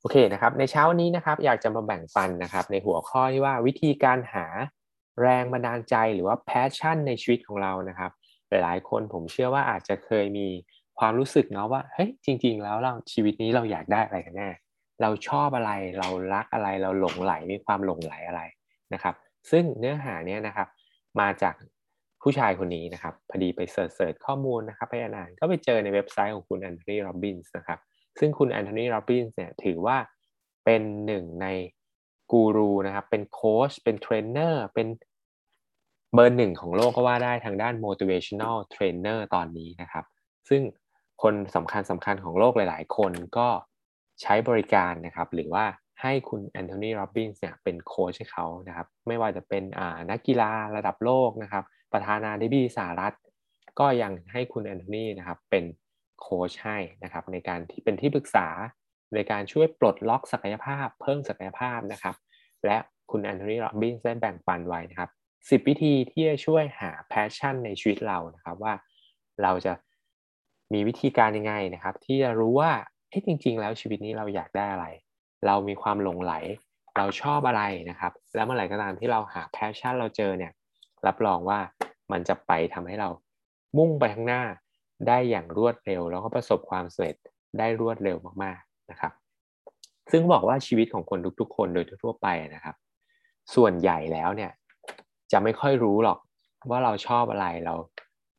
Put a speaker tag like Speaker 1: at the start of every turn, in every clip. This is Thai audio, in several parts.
Speaker 1: โอเคนะครับ ในเช้านี้นะครับ อยากจะมาแบ่งปันนะครับ ในหัวข้อที่ว่าวิธีการหาแรงบันดาลใจหรือว่า passion ในชีวิตของเรานะครับ หลายๆ คนผมเชื่อว่าอาจจะเคยมีความรู้สึกเนาะว่าเฮ้ยจริง ๆ แล้วเราชีวิตนี้เราอยากได้อะไรกันแน่เราชอบอะไรเรารักอะไรเราหลงไหลมีความหลงไหลอะไรนะครับ ซึ่งเนื้อหาเนี้ยนะครับ มาจากผู้ชายคนนี้นะครับพอดีไป search ข้อมูลนะครับ ไปอ่านก็ไปเจอในเว็บไซต์ของคุณแอนโทนีโรบินส์นะครับ ซึ่งคุณแอนโทนีโรบินส์เนี่ยถือว่าเป็นหนึ่งในกูรูนะครับ เป็นโค้ชเป็นเทรนเนอร์เป็นเบอร์หนึ่งของโลกก็ว่าได้ทางด้าน motivational trainer ตอนนี้นะครับ ซึ่งคนสำคัญสำคัญของโลกหลาย ๆ คนก็ใช้บริการนะครับ หรือว่าให้คุณแอนโทนีโรบินส์เนี่ยเป็นโค้ชให้เขานะครับ ไม่ว่าจะเป็นนักกีฬาระดับโลกนะครับ ประธานาธิบดีสหรัฐ ก็ยังให้คุณแอนโทนีนะครับเป็น โค้ชให้นะครับในการที่เป็นที่ปรึกษาในการช่วยปลดล็อกศักยภาพ เพิ่มศักยภาพนะครับ และคุณแอนโทนีโรบินส์ได้แบ่งปันไว้นะครับ10 วิธีที่จะช่วยหา passion ในชีวิตเรานะครับว่าเราจะมีวิธีการยังไงนะครับ ที่จะรู้ว่าเอ้จริง ๆ แล้วชีวิตนี้เราอยากได้อะไร เรามีความหลงไหล เราชอบอะไรนะครับ แล้วเมื่อไหร่ก็ตามที่เราหา passion เราเจอเนี่ย รับรองว่ามันจะไปทำให้เรามุ่งไปข้างหน้า ได้อย่างรวดเร็ว แล้วก็ประสบความสำเร็จได้รวดเร็วมากๆนะครับ ซึ่งบอกว่าชีวิตของคนทุกๆ คนโดยทั่วไปนะครับ ส่วนใหญ่แล้วเนี่ยจะไม่ค่อยรู้หรอกว่าเราชอบอะไรเรา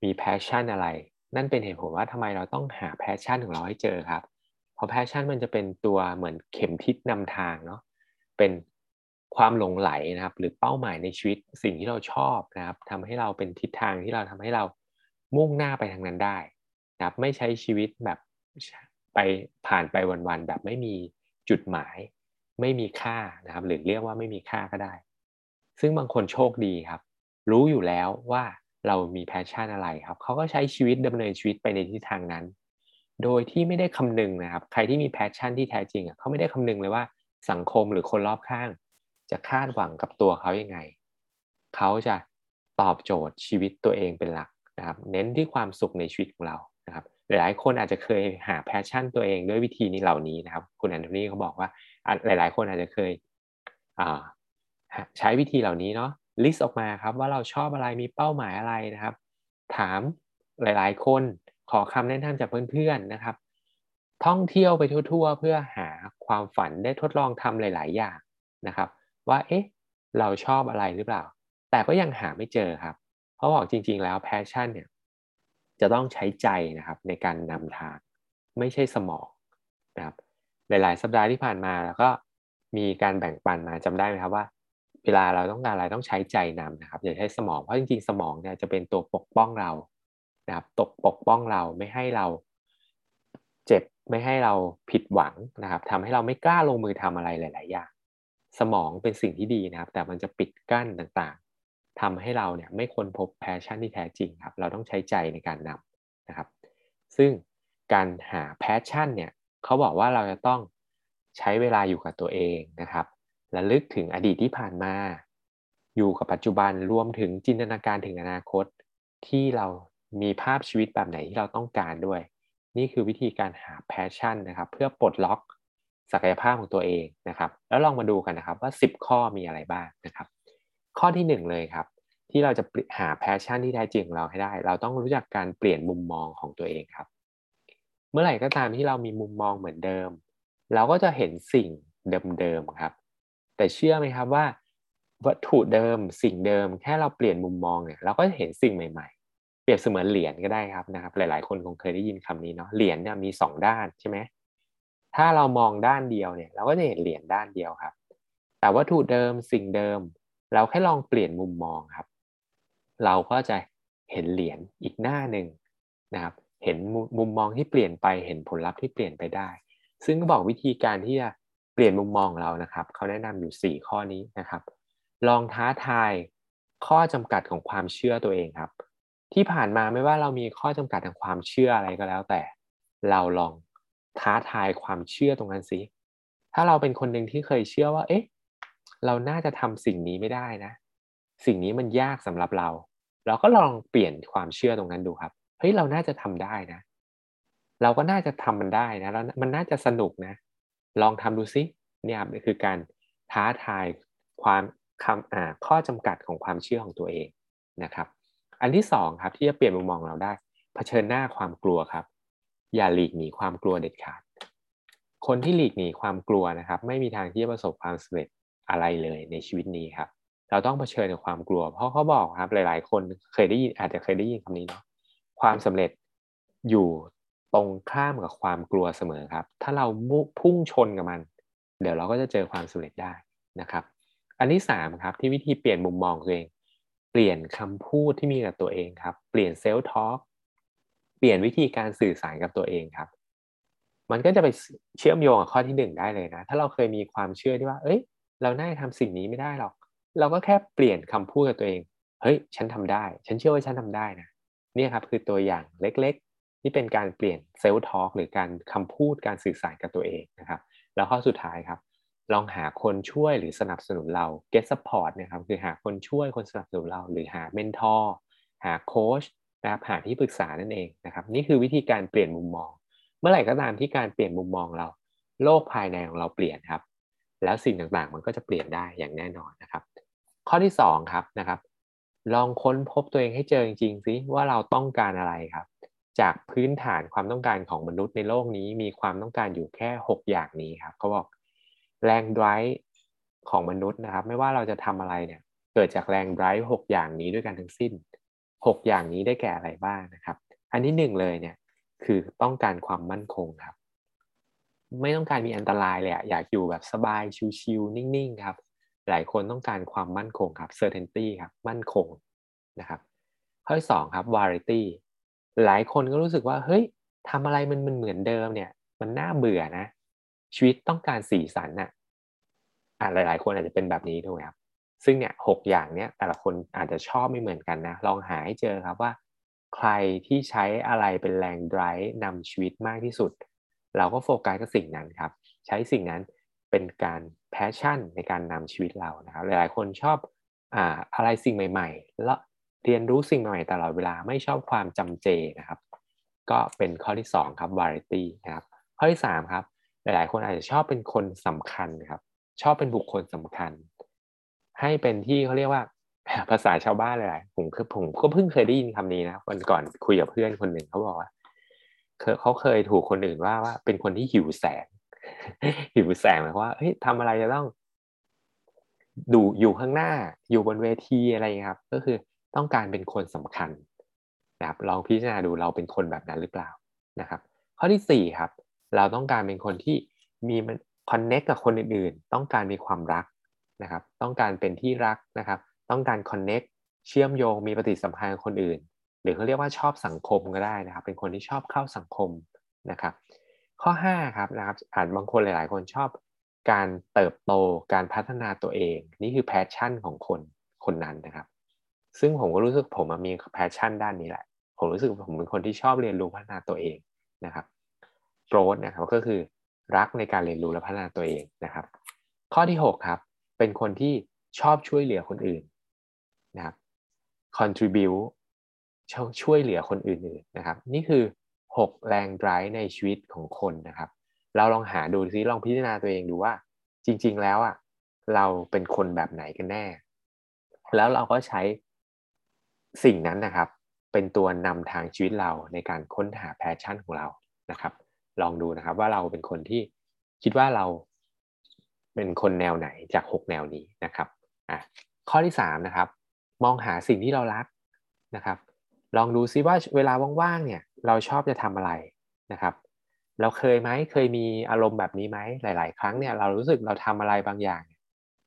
Speaker 1: มี passion อะไร นั่นเป็นเหตุผลว่าทำไมเราต้องหา passion ของเราให้เจอครับ เพราะ passion มันจะเป็นตัวเหมือนเข็มทิศนำทางเนาะเป็นความหลงไหลนะครับ หรือเป้าหมายในชีวิตสิ่งที่เราชอบนะครับทำให้เราเป็นทิศทางที่เราทำให้เรา มุ่งหน้าไปทางนั้นได้นะครับไม่ใช้ชีวิตแบบไปผ่านไปวันๆแบบไม่มีจุดหมาย ไม่มีค่านะครับ หรือเรียกว่าไม่มีค่าก็ได้ ซึ่งบางคนโชคดีครับ รู้อยู่แล้วว่าเรามี passion อะไรครับเขาก็ใช้ชีวิตดำเนินชีวิตไปในทิศทางนั้น โดยที่ไม่ได้คำนึงนะครับ ใครที่มี passion ที่แท้จริงอะเขาไม่ได้คำนึงเลยว่าสังคมหรือคนรอบข้าง จะคาดหวังกับตัวเขายังไงเขาจะตอบโจทย์ชีวิตตัวเองเป็นหลัก นะครับเน้นที่ความสุขในชีวิตของเรานะครับหลายๆคนอาจจะเคยหา passion ตัวเองด้วยวิธีนี้เหล่านี้นะครับ คุณแอนโทนีเขาบอกว่าหลาย ๆ คนอาจจะเคยใช้วิธีเหล่านี้เนาะ list ออกมาครับว่าเราชอบอะไรมีเป้าหมายอะไรนะครับ ถามหลายๆ คนขอคำแนะนำจากเพื่อนๆนะครับ ท่องเที่ยวไปทั่ว ๆ เพื่อหาความฝันได้ทดลองทำหลาย ๆ อย่างนะครับ ว่าเอ๊ะเราชอบอะไรหรือเปล่า แต่ก็ยังหาไม่เจอครับ เพราะบอกจริง ๆ แล้ว passion เนี่ยจะต้องใช้ใจนะครับในการนำทางไม่ใช่สมองนะครับหลาย ๆ สัปดาห์ที่ผ่านมาแล้วก็มีการแบ่งปันมาจำได้ไหมครับว่า เวลาเราต้องการอะไรต้องใช้ใจนำนะครับอย่าใช้สมองเพราะจริง ๆ สมองเนี่ยจะเป็นตัวปกป้องเรานะครับตกปกป้องเราไม่ให้เราเจ็บไม่ให้เราผิดหวังนะครับทำให้เราไม่กล้าลงมือทำอะไรหลาย ๆ อย่างสมองเป็นสิ่งที่ดีนะครับ แต่มันจะปิดกั้นต่างๆ ทำให้เราเนี่ยไม่ค้นพบ passion ที่แท้จริงครับ เราต้องใช้ใจในการนำนะครับ ซึ่งการหา passion เนี่ยเขาบอกว่าเราจะต้องใช้เวลาอยู่กับตัวเองนะครับระลึกถึงอดีตที่ผ่านมา อยู่กับปัจจุบันรวมถึงจินตนาการถึงอนาคต ที่เรามีภาพชีวิตแบบไหนที่เราต้องการด้วย นี่คือวิธีการหา passion นะครับ เพื่อปลดล็อกศักยภาพของตัวเองนะครับ แล้วลองมาดูกันนะครับว่า 10 ข้อมีอะไรบ้างนะครับ ข้อที่1เลยครับ ที่เราจะหา passion ที่แท้จริงของเราให้ได้ เราต้องรู้จักการเปลี่ยนมุมมองของตัวเองครับ เมื่อไหร่ก็ตามที่เรามีมุมมองเหมือนเดิม เราก็จะเห็นสิ่งเดิมๆครับ แต่เชื่อไหมครับว่า วัตถุเดิมสิ่งเดิม แค่เราเปลี่ยนมุมมองเนี่ยเราก็จะเห็นสิ่งใหม่ ๆ เปรียบเสมือนเหรียญก็ได้ครับนะครับ หลาย ๆ คนคงเคยได้ยินคำนี้เนาะเหรียญเนี่ยมีสองด้านใช่ไหมถ้าเรามองด้านเดียวเนี่ย เราก็จะเห็นเหรียญด้านเดียวครับ แต่วัตถุเดิมสิ่งเดิม เราแค่ลองเปลี่ยนมุมมองครับ เราก็จะเห็นเหรียญอีกหน้าหนึ่งนะครับ เห็นมุมมองที่เปลี่ยนไป เห็นผลลัพธ์ที่เปลี่ยนไปได้ ซึ่งก็บอกวิธีการที่จะเปลี่ยนมุมมองเรานะครับ เขาแนะนำอยู่ 4 ข้อนี้นะครับ ลองท้าทายข้อจำกัดของความเชื่อตัวเองครับ ที่ผ่านมาไม่ว่าเรามีข้อจำกัดทางความเชื่ออะไรก็แล้วแต่ เราลองท้าทายความเชื่อตรงนั้นสิ ถ้าเราเป็นคนหนึ่งที่เคยเชื่อว่า เอ๊ะ เราน่าจะทำสิ่งนี้ไม่ได้นะ สิ่งนี้มันยากสำหรับเรา เราก็ลองเปลี่ยนความเชื่อตรงนั้นดูครับเฮ้ยเราน่าจะทำได้นะ เราก็น่าจะทำมันได้นะแล้วมันน่าจะสนุกนะ ลองทำดูซิเนี่ยคือการท้าทายความคำอ่าข้อจำกัดของความเชื่อของตัวเองนะครับ อันที่สองครับที่จะเปลี่ยนมุมมองเราได้เผชิญหน้าความกลัวครับ อย่าหลีกหนีความกลัวเด็ดขาด คนที่หลีกหนีความกลัวนะครับ ไม่มีทางที่จะประสบความสำเร็จ อะไรเลยในชีวิตนี้ครับ เราต้องเผชิญกับความกลัว เพราะเขาบอกครับหลาย ๆ คนเคยได้ยินอาจจะเคยได้ยินคำนี้เนาะความสำเร็จอยู่ตรงข้ามกับความกลัวเสมอครับ ถ้าเราพุ่งชนกับมัน เดี๋ยวเราก็จะเจอความสำเร็จได้นะครับ อันที่สามครับที่วิธีเปลี่ยนมุมมองตัวเอง เปลี่ยนคำพูดที่มีกับตัวเองครับ เปลี่ยนเซลล์ทอล์กเปลี่ยนวิธีการสื่อสารกับตัวเองครับ มันก็จะไปเชื่อมโยงกับข้อที่หนึ่งได้เลยนะ ถ้าเราเคยมีความเชื่อที่ว่า เอ้ย เราน่าจะทำสิ่งนี้ไม่ได้หรอก เราก็แค่เปลี่ยนคำพูดกับตัวเอง เฮ้ย ฉันทำได้ ฉันเชื่อว่าฉันทำได้นะ เนี่ยครับคือตัวอย่างเล็กๆ ที่เป็นการเปลี่ยนเซลล์ทอล์กหรือการคำพูดการสื่อสารกับตัวเองนะครับ แล้วข้อสุดท้ายครับ ลองหาคนช่วยหรือสนับสนุนเรา get support นะครับคือหาคนช่วยคนสนับสนุนเรา หรือหาเมนทอร์หาโค้ชนะครับหาที่ปรึกษานั่นเองนะครับ นี่คือวิธีการเปลี่ยนมุมมอง เมื่อไหร่ก็ตามที่การเปลี่ยนมุมมองเรา โลกภายในของเราเปลี่ยนครับ แล้วสิ่งต่างๆ มันก็จะเปลี่ยนได้อย่างแน่นอนนะครับ ข้อที่2ครับนะครับ ลองค้นพบตัวเองให้เจอจริงๆสิว่าเราต้องการอะไรครับ จากพื้นฐานความต้องการของมนุษย์ในโลกนี้มีความต้องการอยู่แค่ 6 อย่างนี้ครับเขาบอกแรงดรฟ์ของมนุษย์นะครับ ไม่ว่าเราจะทำอะไรเนี่ย เกิดจากแรงดรฟ์6อย่างนี้ด้วยกันทั้งสิ้น 6 อย่างนี้ได้แก่อะไรบ้างนะครับ อันที่หนึ่งเลยเนี่ยคือต้องการความมั่นคงครับ ไม่ต้องการมีอันตรายเลยอะอยากอยู่แบบสบายชิวๆนิ่งๆครับ หลายคนต้องการความมั่นคงครับ certainty ครับมั่นคงนะครับข้อที่สองครับ variety หลายคนก็รู้สึกว่าเฮ้ยทำอะไรมันมันเหมือนเดิมเนี่ย มันน่าเบื่อนะ ชีวิตต้องการสีสันน่ะอ่าหลาย ๆ คนอาจจะเป็นแบบนี้ด้วยครับซึ่งเนี่ยหกอย่างเนี้ยแต่ละคนอาจจะชอบไม่เหมือนกันนะ ลองหาให้เจอครับว่า ใครที่ใช้อะไรเป็นแรง drive นำชีวิตมากที่สุด เราก็โฟกัสกับสิ่งนั้นครับ ใช้สิ่งนั้นเป็นการแพชชั่นในการนำชีวิตเรานะครับ หลายๆ คนชอบอ่าอะไรสิ่งใหม่ๆแล้วเรียนรู้สิ่งใหม่ๆตลอดเวลาไม่ชอบความจำเจนะครับ ก็เป็นข้อที่ 2 ครับ variety นะครับ ข้อที่ 3 ครับ หลายๆ คนอาจจะชอบเป็นคนสำคัญครับ ชอบเป็นบุคคลสำคัญ ให้เป็นที่เขาเรียกว่าภาษาชาวบ้านเลยผมคือผมก็เพิ่งเคยได้ยินคำนี้นะวันก่อนคุยกับเพื่อนคนหนึ่งเขาบอกว่า เขาเคยถูกคนอื่นว่าว่า เป็นคนที่หิวแสง หิวแสงหมายว่าเฮ้ยทำอะไรจะต้อง ดูอยู่ข้างหน้า อยู่บนเวทีอะไรครับ ก็คือต้องการเป็นคนสำคัญนะครับลองพิจารณาดูเราเป็นคนแบบนั้นหรือเปล่านะครับ ข้อที่สี่ครับ เราต้องการเป็นคนที่มีมัน connect กับคนอื่นๆ ต้องการมีความรักนะครับ ต้องการเป็นที่รักนะครับ ต้องการ connect เชื่อมโยงมีปฏิสัมพันธ์กับคนอื่น หรือเขาเรียกว่าชอบสังคมก็ได้นะครับ เป็นคนที่ชอบเข้าสังคมนะครับ ข้อ5ครับนะครับอาจบางคนหลาย ๆ คนชอบการเติบโตการพัฒนาตัวเอง นี่คือ passion ของคนคนนั้นนะครับ ซึ่งผมก็รู้สึกผมมี passion ด้านนี้แหละ ผมรู้สึกผมเป็นคนที่ชอบเรียนรู้พัฒนาตัวเองนะครับโกรธนะครับก็คือรักในการเรียนรู้และพัฒนาตัวเองนะครับ ข้อที่ 6 ครับ เป็นคนที่ชอบช่วยเหลือคนอื่นนะครับ contribute ช่วยเหลือคนอื่นๆนะครับ นี่คือ 6 แรง drive ในชีวิตของคนนะครับ เราลองหาดูซิลองพิจารณาตัวเองดูว่า จริง ๆ แล้วอะเราเป็นคนแบบไหนกันแน่ แล้วเราก็ใช้สิ่งนั้นนะครับ เป็นตัวนำทางชีวิตเราในการค้นหา passion ของเรานะครับ ลองดูนะครับว่าเราเป็นคนที่คิดว่าเราเป็นคนแนวไหนจาก 6 แนวนี้นะครับอะข้อที่3นะครับ มองหาสิ่งที่เรารักนะครับ ลองดูซิว่าเวลาว่างๆเนี่ยเราชอบจะทำอะไรนะครับ เราเคยไหมเคยมีอารมณ์แบบนี้ไหมหลาย ๆ ครั้งเนี่ยเรารู้สึกเราทำอะไรบางอย่าง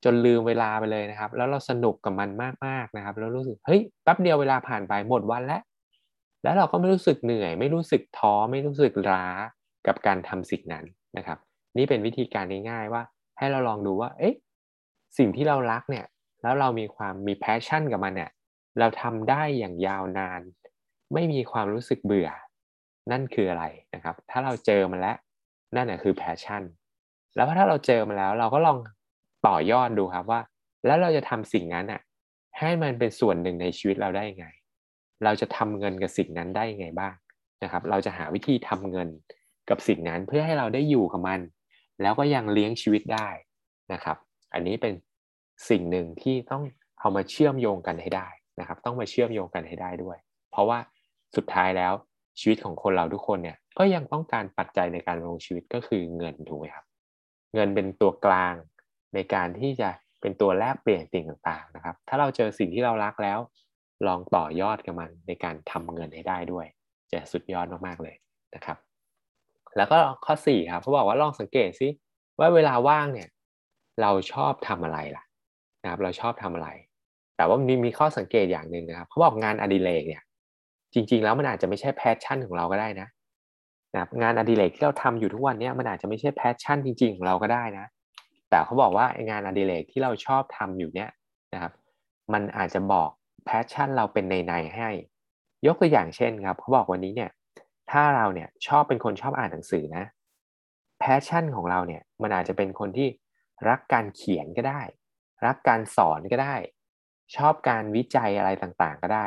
Speaker 1: จนลืมเวลาไปเลยนะครับ แล้วเราสนุกกับมันมากๆนะครับ แล้วรู้สึกเฮ้ยแป๊บเดียวเวลาผ่านไปหมดวันแล้วแล้วเราก็ไม่รู้สึกเหนื่อย ไม่รู้สึกท้อไม่รู้สึกล้ากับการทำสิ่งนั้นนะครับ นี่เป็นวิธีการง่ายๆว่า ให้เราลองดูว่าเอ๊ะสิ่งที่เรารักเนี่ยแล้วเรามีความมีแพชชั่นกับมันเนี่ย เราทำได้อย่างยาวนาน ไม่มีความรู้สึกเบื่อ นั่นคืออะไรนะครับ ถ้าเราเจอมันแล้วนั่นแหะคือแพชชั่น แล้วถ้าเราเจอมาแล้ว เราก็ลองต่อยอดดูครับว่า แล้วเราจะทำสิ่งนั้นอะให้มันเป็นส่วนหนึ่งในชีวิตเราได้ยังไง เราจะทำเงินกับสิ่งนั้นได้ยังไงบ้างนะครับ เราจะหาวิธีทำเงินกับสิ่งนั้นเพื่อให้เราได้อยู่กับมัน แล้วก็ยังเลี้ยงชีวิตได้นะครับ อันนี้เป็นสิ่งหนึ่งที่ต้องเอามาเชื่อมโยงกันให้ได้ นะครับต้องมาเชื่อมโยงกันให้ได้ด้วย เพราะว่าสุดท้ายแล้วชีวิตของคนเราทุกคนเนี่ยก็ยังต้องการปัจจัยในการลงชีวิตก็คือเงินถูกไหมครับ เงินเป็นตัวกลางในการที่จะเป็นตัวแลกเปลี่ยนสิ่งต่างๆนะครับ ถ้าเราเจอสิ่งที่เรารักแล้ว ลองต่อยอดกับมันในการทำเงินให้ได้ด้วย จะสุดยอดมากๆเลยนะครับ แล้วก็ข้อ4ครับเขาบอกว่าลองสังเกตซิว่าเวลาว่างเนี่ยเราชอบทำอะไรล่ะนะครับเราชอบทำอะไร แต่ว่ามีมีข้อสังเกตอย่างหนึ่งนะครับเขาบอกงานอดิเรกเนี่ย จริง ๆ แล้วมันอาจจะไม่ใช่ passion ของเราก็ได้นะนะงานอดิเรกที่เราทำอยู่ทุกวันนี้มันอาจจะไม่ใช่ passion จริง ๆ ของเราก็ได้นะ แต่เขาบอกว่างานอดิเรกที่เราชอบทำอยู่เนี่ยนะครับ มันอาจจะบอก passion เราเป็นนัย ๆ ให้ ยกตัวอย่างเช่นครับเขาบอกวันนี้เนี่ย ถ้าเราเนี่ยชอบเป็นคนชอบอ่านหนังสือนะ passion ของเราเนี่ยมันอาจจะเป็นคนที่รักการเขียนก็ได้ รักการสอนก็ได้ ชอบการวิจัยอะไรต่างๆ ก็ได้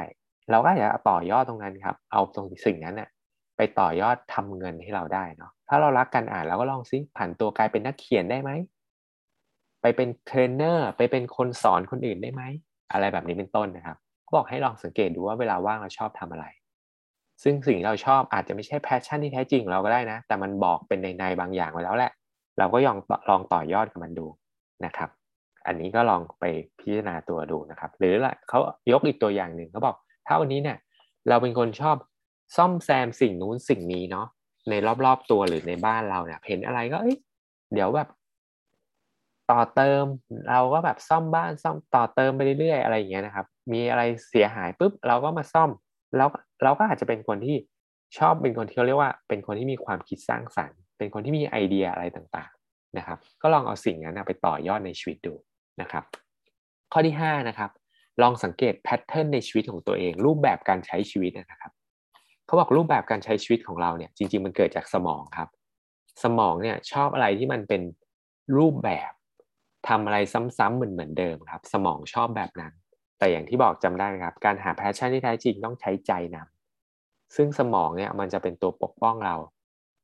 Speaker 1: เราก็อาจจะต่อยอดตรงนั้นครับ เอาตรงสิ่งนั้นน่ะไปต่อยอดทำเงินให้เราได้เนาะถ้าเรารักการอ่านเราก็ลองซิผันตัวกลายเป็นนักเขียนได้ไหมไปเป็นเทรนเนอร์ไปเป็นคนสอนคนอื่นได้ไหมอะไรแบบนี้เป็นต้นนะครับบอกให้ลองสังเกตดูว่าเวลาว่างเราชอบทำอะไร ซึ่งสิ่งที่เราชอบอาจจะไม่ใช่ passion ที่แท้จริงเราก็ได้นะ แต่มันบอกเป็นนัยในบางอย่างไว้แล้วแหละ เราก็ลองลองต่อยอดกับมันดูนะครับ อันนี้ก็ลองไปพิจารณาตัวดูนะครับ หรือละเขายกอีกตัวอย่างหนึ่งเขาบอกถ้าวันนี้เนี่ยเราเป็นคนชอบซ่อมแซมสิ่งนู้นสิ่งนี้เนาะในรอบๆตัวหรือในบ้านเราเนี่ยเห็นอะไรก็เอ้ยเดี๋ยวแบบต่อเติมเราก็แบบซ่อมบ้านซ่อมต่อเติมไปเรื่อยๆอะไรอย่างเงี้ยนะครับ มีอะไรเสียหายปุ๊บเราก็มาซ่อมแล้วเราก็อาจจะเป็นคนที่ชอบเป็นคนที่เขาเรียกว่า เป็นคนที่มีความคิดสร้างสรรค์ เป็นคนที่มีไอเดียอะไรต่างๆนะครับ ก็ลองเอาสิ่งนั้นไปต่อยอดในชีวิตดู นะครับ ข้อที่5นะครับลองสังเกต pattern ในชีวิตของตัวเอง รูปแบบการใช้ชีวิตนะครับเขาบอกรูปแบบการใช้ชีวิตของเราเนี่ยจริง ๆ มันเกิดจากสมองครับ สมองเนี่ยชอบอะไรที่มันเป็นรูปแบบทำอะไรซ้ำๆเหมือนเหมือนเดิมครับ สมองชอบแบบนั้น แต่อย่างที่บอกจำได้ครับ การหา passion ที่แท้จริงต้องใช้ใจนำซึ่งสมองเนี่ยมันจะเป็นตัวปกป้องเรา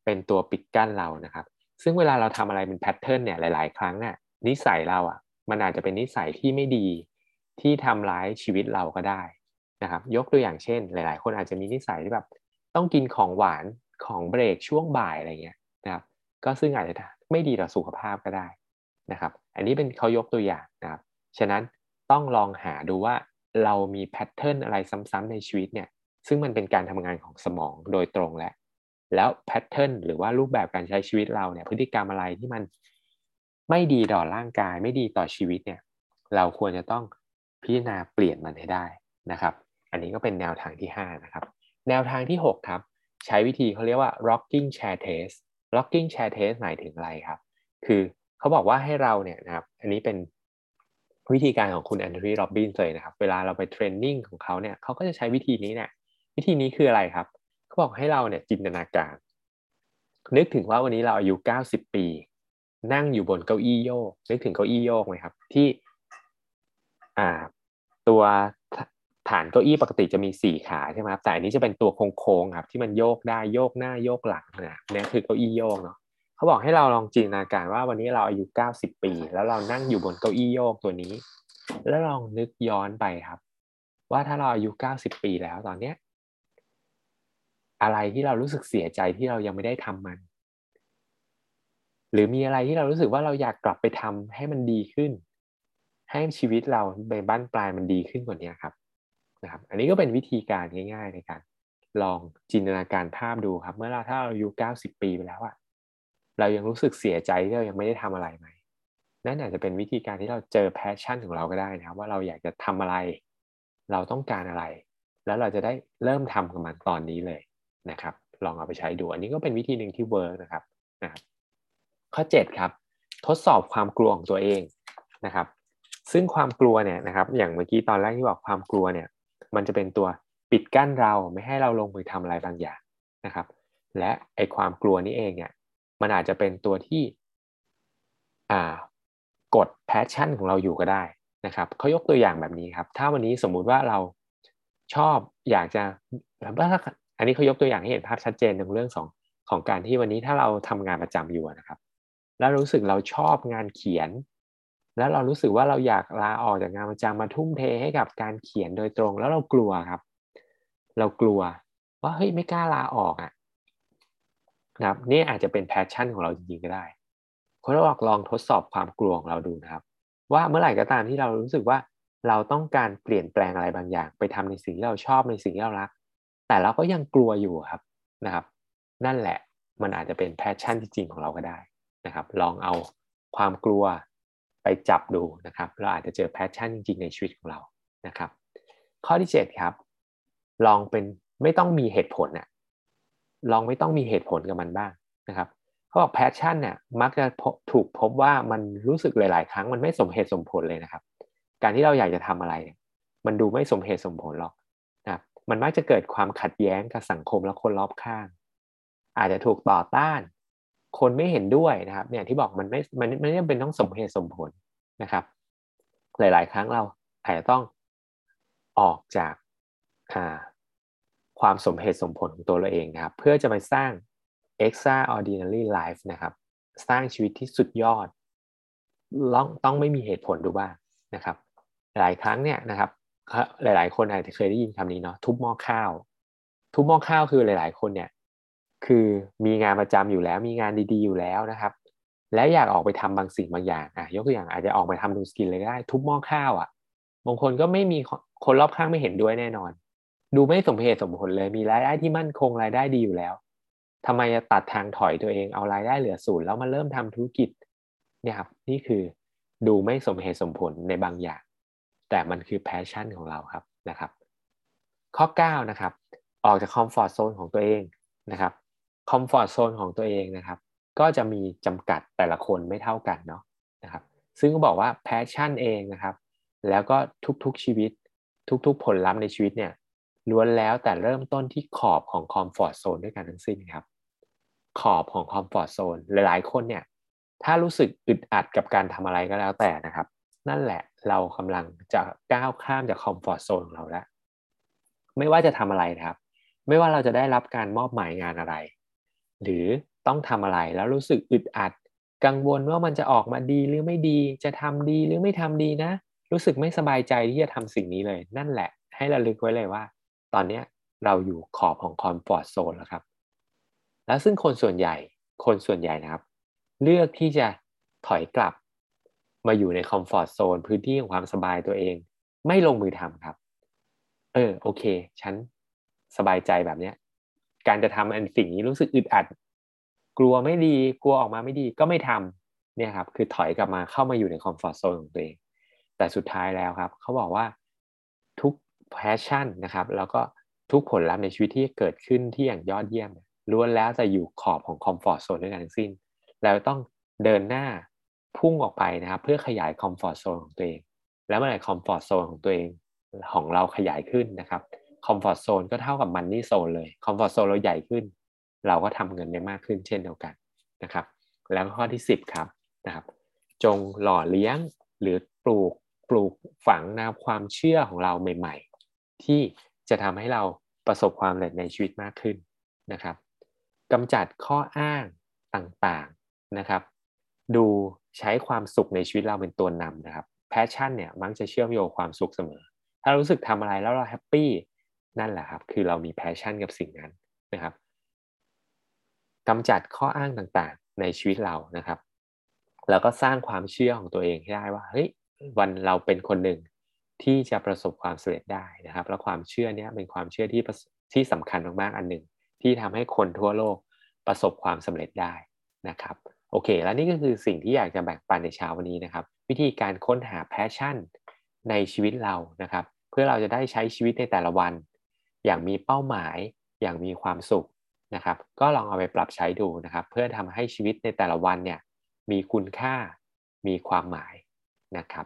Speaker 1: เป็นตัวปิดกั้นเรานะครับ ซึ่งเวลาเราทำอะไรเป็น pattern เนี่ยหลาย ๆ ครั้งเนี่ยนิสัยเราอะ มันอาจจะเป็นนิสัยที่ไม่ดีที่ทำร้ายชีวิตเราก็ได้นะครับ ยกตัวอย่างเช่น หลาย ๆ คนอาจจะมีนิสัยที่แบบต้องกินของหวานของเบรกช่วงบ่ายอะไรเงี้ยนะครับ ก็ซึ่งอาจจะไม่ดีต่อสุขภาพก็ได้นะครับ อันนี้เป็นเขายกตัวอย่างนะครับ ฉะนั้นต้องลองหาดูว่าเรามี pattern อะไรซ้ำๆในชีวิตเนี่ย ซึ่งมันเป็นการทำงานของสมองโดยตรงแล้วแล้ว pattern หรือว่ารูปแบบการใช้ชีวิตเราเนี่ยพฤติกรรมอะไรที่มัน ไม่ดีต่อร่างกายไม่ดีต่อชีวิตเนี่ยเราควรจะต้องพิจารณาเปลี่ยนมันให้ได้นะครับ อันนี้ก็เป็นแนวทางที่ 5 นะครับ แนวทางที่ 6 ครับ ใช้วิธีเขาเรียกว่า rocking chair test rocking chair test หมายถึงอะไรครับ คือเขาบอกว่าให้เราเนี่ยนะครับ อันนี้เป็นวิธีการของคุณแอนโทนีโรบินเลยนะครับ เวลาเราไป training ของเขาเนี่ยเขาก็จะใช้วิธีนี้เนี่ย วิธีนี้คืออะไรครับเขาบอกให้เราเนี่ยจินตนาการ นึกถึงว่าวันนี้เราอายุ 90 ปี นั่งอยู่บนเก้าอี้โยกนึกถึงเก้าอี้โยกไหมครับ ที่อ่าตัวฐานเก้าอี้ปกติจะมีสี่ขาใช่ไหมครับแต่อันนี้จะเป็นตัวโค้งๆครับ ที่มันโยกได้โยกหน้าโยกหลังนะนี่คือเก้าอี้โยกเนาะเขาบอกให้เราลองจินตนาการว่าวันนี้เราอายุ90ปี แล้วเรานั่งอยู่บนเก้าอี้โยกตัวนี้ แล้วลองนึกย้อนไปครับ ว่าถ้าเราอายุ90ปีแล้วตอนเนี้ย อะไรที่เรารู้สึกเสียใจที่เรายังไม่ได้ทำมัน หรือมีอะไรที่เรารู้สึกว่าเราอยากกลับไปทำให้มันดีขึ้น ให้ชีวิตเราในบ้านปลายมันดีขึ้นกว่านี้ครับนะครับ อันนี้ก็เป็นวิธีการง่าย ๆ ในการลองจินตนาการภาพดูครับ เมื่อเราถ้าเราอายุ90ปีไปแล้วอะเรายังรู้สึกเสียใจที่เรายังไม่ได้ทำอะไรไหมนั่นอาจจะเป็นวิธีการที่เราเจอ passion ของเราก็ได้นะครับ ว่าเราอยากจะทำอะไร เราต้องการอะไร แล้วเราจะได้เริ่มทำกับมันตอนนี้เลยนะครับ ลองเอาไปใช้ดู อันนี้ก็เป็นวิธีหนึ่งที่ work นะครับนะครับ ข้อ 7 ครับ ทดสอบความกลัวของตัวเองนะครับ ซึ่งความกลัวเนี่ยนะครับ อย่างเมื่อกี้ตอนแรกที่บอกความกลัวเนี่ย มันจะเป็นตัวปิดกั้นเราไม่ให้เราลงมือทำอะไรบางอย่างนะครับ และไอความกลัวนี้เองเนี่ย มันอาจจะเป็นตัวที่อ่ากด passion ของเราอยู่ก็ได้นะครับเขายกตัวอย่างแบบนี้ครับ ถ้าวันนี้สมมุติว่าเราชอบอยากจะถ้าอันนี้เขายกตัวอย่างให้เห็นภาพชัดเจนในเรื่องของของการที่วันนี้ถ้าเราทำงานประจำอยู่นะครับ แล้วรู้สึกเราชอบงานเขียน แล้วเรารู้สึกว่าเราอยากลาออกจากงานประจำมาทุ่มเทให้กับการเขียนโดยตรง แล้วเรากลัวครับ เรากลัวว่าเฮ้ยไม่กล้าลาออกอะนะครับนี่อาจจะเป็น passion ของเราจริงๆก็ได้คนเราลองทดสอบความกลัวของเราดูนะครับ ว่าเมื่อไหร่ก็ตามที่เรารู้สึกว่าเราต้องการเปลี่ยนแปลงอะไรบางอย่าง ไปทำในสิ่งที่เราชอบในสิ่งที่เรารัก แต่เราก็ยังกลัวอยู่ครับนะครับ นั่นแหละมันอาจจะเป็น passion จริงๆของเราก็ได้ นะครับ ลองเอาความกลัวไปจับดูนะครับ เราอาจจะเจอ passion จริงๆในชีวิตของเรานะครับ ข้อที่ 7 ครับ ลองเป็นไม่ต้องมีเหตุผลน่ะลองไม่ต้องมีเหตุผลกับมันบ้างนะครับเขาบอก passion เนี่ยมักจะถูกพบว่ามันรู้สึกหลาย ๆ ครั้งมันไม่สมเหตุสมผลเลยนะครับ การที่เราอยากจะทำอะไรเนี่ยมันดูไม่สมเหตุสมผลหรอกนะมันมักจะเกิดความขัดแย้งกับสังคมและคนรอบข้าง อาจจะถูกต่อต้าน คนไม่เห็นด้วยนะครับ เนี่ยที่บอกมันไม่มันไม่ได้เป็นต้องสมเหตุสมผลนะครับ หลาย ๆ ครั้งเราอาจจะต้องออกจากความสมเหตุสมผลของตัวเราเองนะครับ เพื่อจะไปสร้าง extraordinary life นะครับ สร้างชีวิตที่สุดยอดต้องต้องไม่มีเหตุผลดูบ้างนะครับ หลายครั้งเนี่ยนะครับ หลาย ๆ คนอาจจะเคยได้ยินคำนี้เนาะทุบหม้อข้าว ทุบหม้อข้าวคือหลาย ๆ คนเนี่ย คือมีงานประจำอยู่แล้ว มีงานดีๆอยู่แล้วนะครับ และอยากออกไปทำบางสิ่งบางอย่างอะยกตัวอย่างอาจจะออกไปทำดูสกินเลยก็ได้ ทุบหม้อข้าวอะบางคนก็ไม่มีคนรอบข้างไม่เห็นด้วยแน่นอน ดูไม่สมเหตุสมผลเลยมีรายได้ที่มั่นคงรายได้ดีอยู่แล้วทำไมจะตัดทางถอยตัวเองเอารายได้เหลือศูนย์แล้วมาเริ่มทำธุรกิจเนี่ยครับนี่คือดูไม่สมเหตุสมผลในบางอย่าง แต่มันคือ passion ของเราครับนะครับ ข้อ9นะครับออกจาก comfort zone ของตัวเองนะครับ comfort zone ของตัวเองนะครับ ก็จะมีจำกัดแต่ละคนไม่เท่ากันเนาะนะครับ ซึ่งก็บอกว่า passion เองนะครับ แล้วก็ทุกๆชีวิต ทุกๆผลลัพธ์ในชีวิตเนี่ยล้วนแล้วแต่เริ่มต้นที่ขอบของ comfort zone ด้วยกันทั้งสิ้นครับ ขอบของ comfort zone หลายๆคนเนี่ย ถ้ารู้สึกอึดอัดกับการทำอะไรก็แล้วแต่นะครับ นั่นแหละเรากำลังจะก้าวข้ามจาก comfort zone ของเราแล้ว ไม่ว่าจะทำอะไรนะครับ ไม่ว่าเราจะได้รับการมอบหมายงานอะไร หรือต้องทำอะไรแล้วรู้สึกอึดอัด กังวลว่ามันจะออกมาดีหรือไม่ดี จะทำดีหรือไม่ทำดีนะ รู้สึกไม่สบายใจที่จะทำสิ่งนี้เลย นั่นแหละ ให้ระลึกไว้เลยว่า ตอนนี้เราอยู่ขอบของ comfort zone แล้วครับ แล้วซึ่งคนส่วนใหญ่ คนส่วนใหญ่นะครับ เลือกที่จะถอยกลับ มาอยู่ใน comfort zone พื้นที่ของความสบายตัวเอง ไม่ลงมือทำครับ เออโอเค ฉันสบายใจแบบเนี้ย การจะทำอันสิ่งนี้รู้สึกอึดอัด กลัวไม่ดีกลัวออกมาไม่ดีก็ไม่ทำเนี่ยครับคือถอยกลับมาเข้ามาอยู่ใน comfort zone ของตัวเอง แต่สุดท้ายแล้วครับ เขาบอกว่าทุก passion นะครับ แล้วก็ทุกผลลัพธ์ในชีวิตที่เกิดขึ้นที่อย่างยอดเยี่ยมล้วนแล้วจะอยู่ขอบของ comfort zone ด้วยกันทั้งสิ้น แล้วต้องเดินหน้าพุ่งออกไปนะครับ เพื่อขยาย comfort zone ของตัวเอง แล้วเมื่อไหร่ comfort zone ของตัวเองของเราขยายขึ้นนะครับ comfort zone ก็เท่ากับ money zone เลย comfort zone เราใหญ่ขึ้น เราก็ทำเงินได้มากขึ้นเช่นเดียวกันนะครับ แล้วข้อที่ 10 ครับนะครับ จงหล่อเลี้ยงหรือปลูกปลูกฝังแนวความเชื่อของเราใหม่ ๆ ที่จะทำให้เราประสบความสำเร็จในชีวิตมากขึ้นนะครับกำจัดข้ออ้างต่างๆนะครับ ดูใช้ความสุขในชีวิตเราเป็นตัวนำนะครับ passion เนี่ยมักจะเชื่อมโยงความสุขเสมอ ถ้ารู้สึกทำอะไรแล้วเรา happy นั่นแหละครับ คือเรามี passion กับสิ่งนั้นนะครับกำจัดข้ออ้างต่างๆ ในชีวิตเรานะครับ แล้วก็สร้างความเชื่อของตัวเองให้ได้ว่าเฮ้ยวันเราเป็นคนหนึ่งที่จะประสบความสำเร็จได้นะครับ แล้วความเชื่อนี้เป็นความเชื่อที่ที่สำคัญมากๆอันหนึ่งที่ทำให้คนทั่วโลกประสบความสำเร็จได้นะครับโอเค แล้วนี่ก็คือสิ่งที่อยากจะแบ่งปันในเช้าวันนี้นะครับ วิธีการค้นหาแพชชั่นในชีวิตเรานะครับ เพื่อเราจะได้ใช้ชีวิตในแต่ละวัน อย่างมีเป้าหมาย อย่างมีความสุขนะครับ ก็ลองเอาไปปรับใช้ดูนะครับ เพื่อทำให้ชีวิตในแต่ละวันเนี่ยมีคุณค่ามีความหมายนะครับ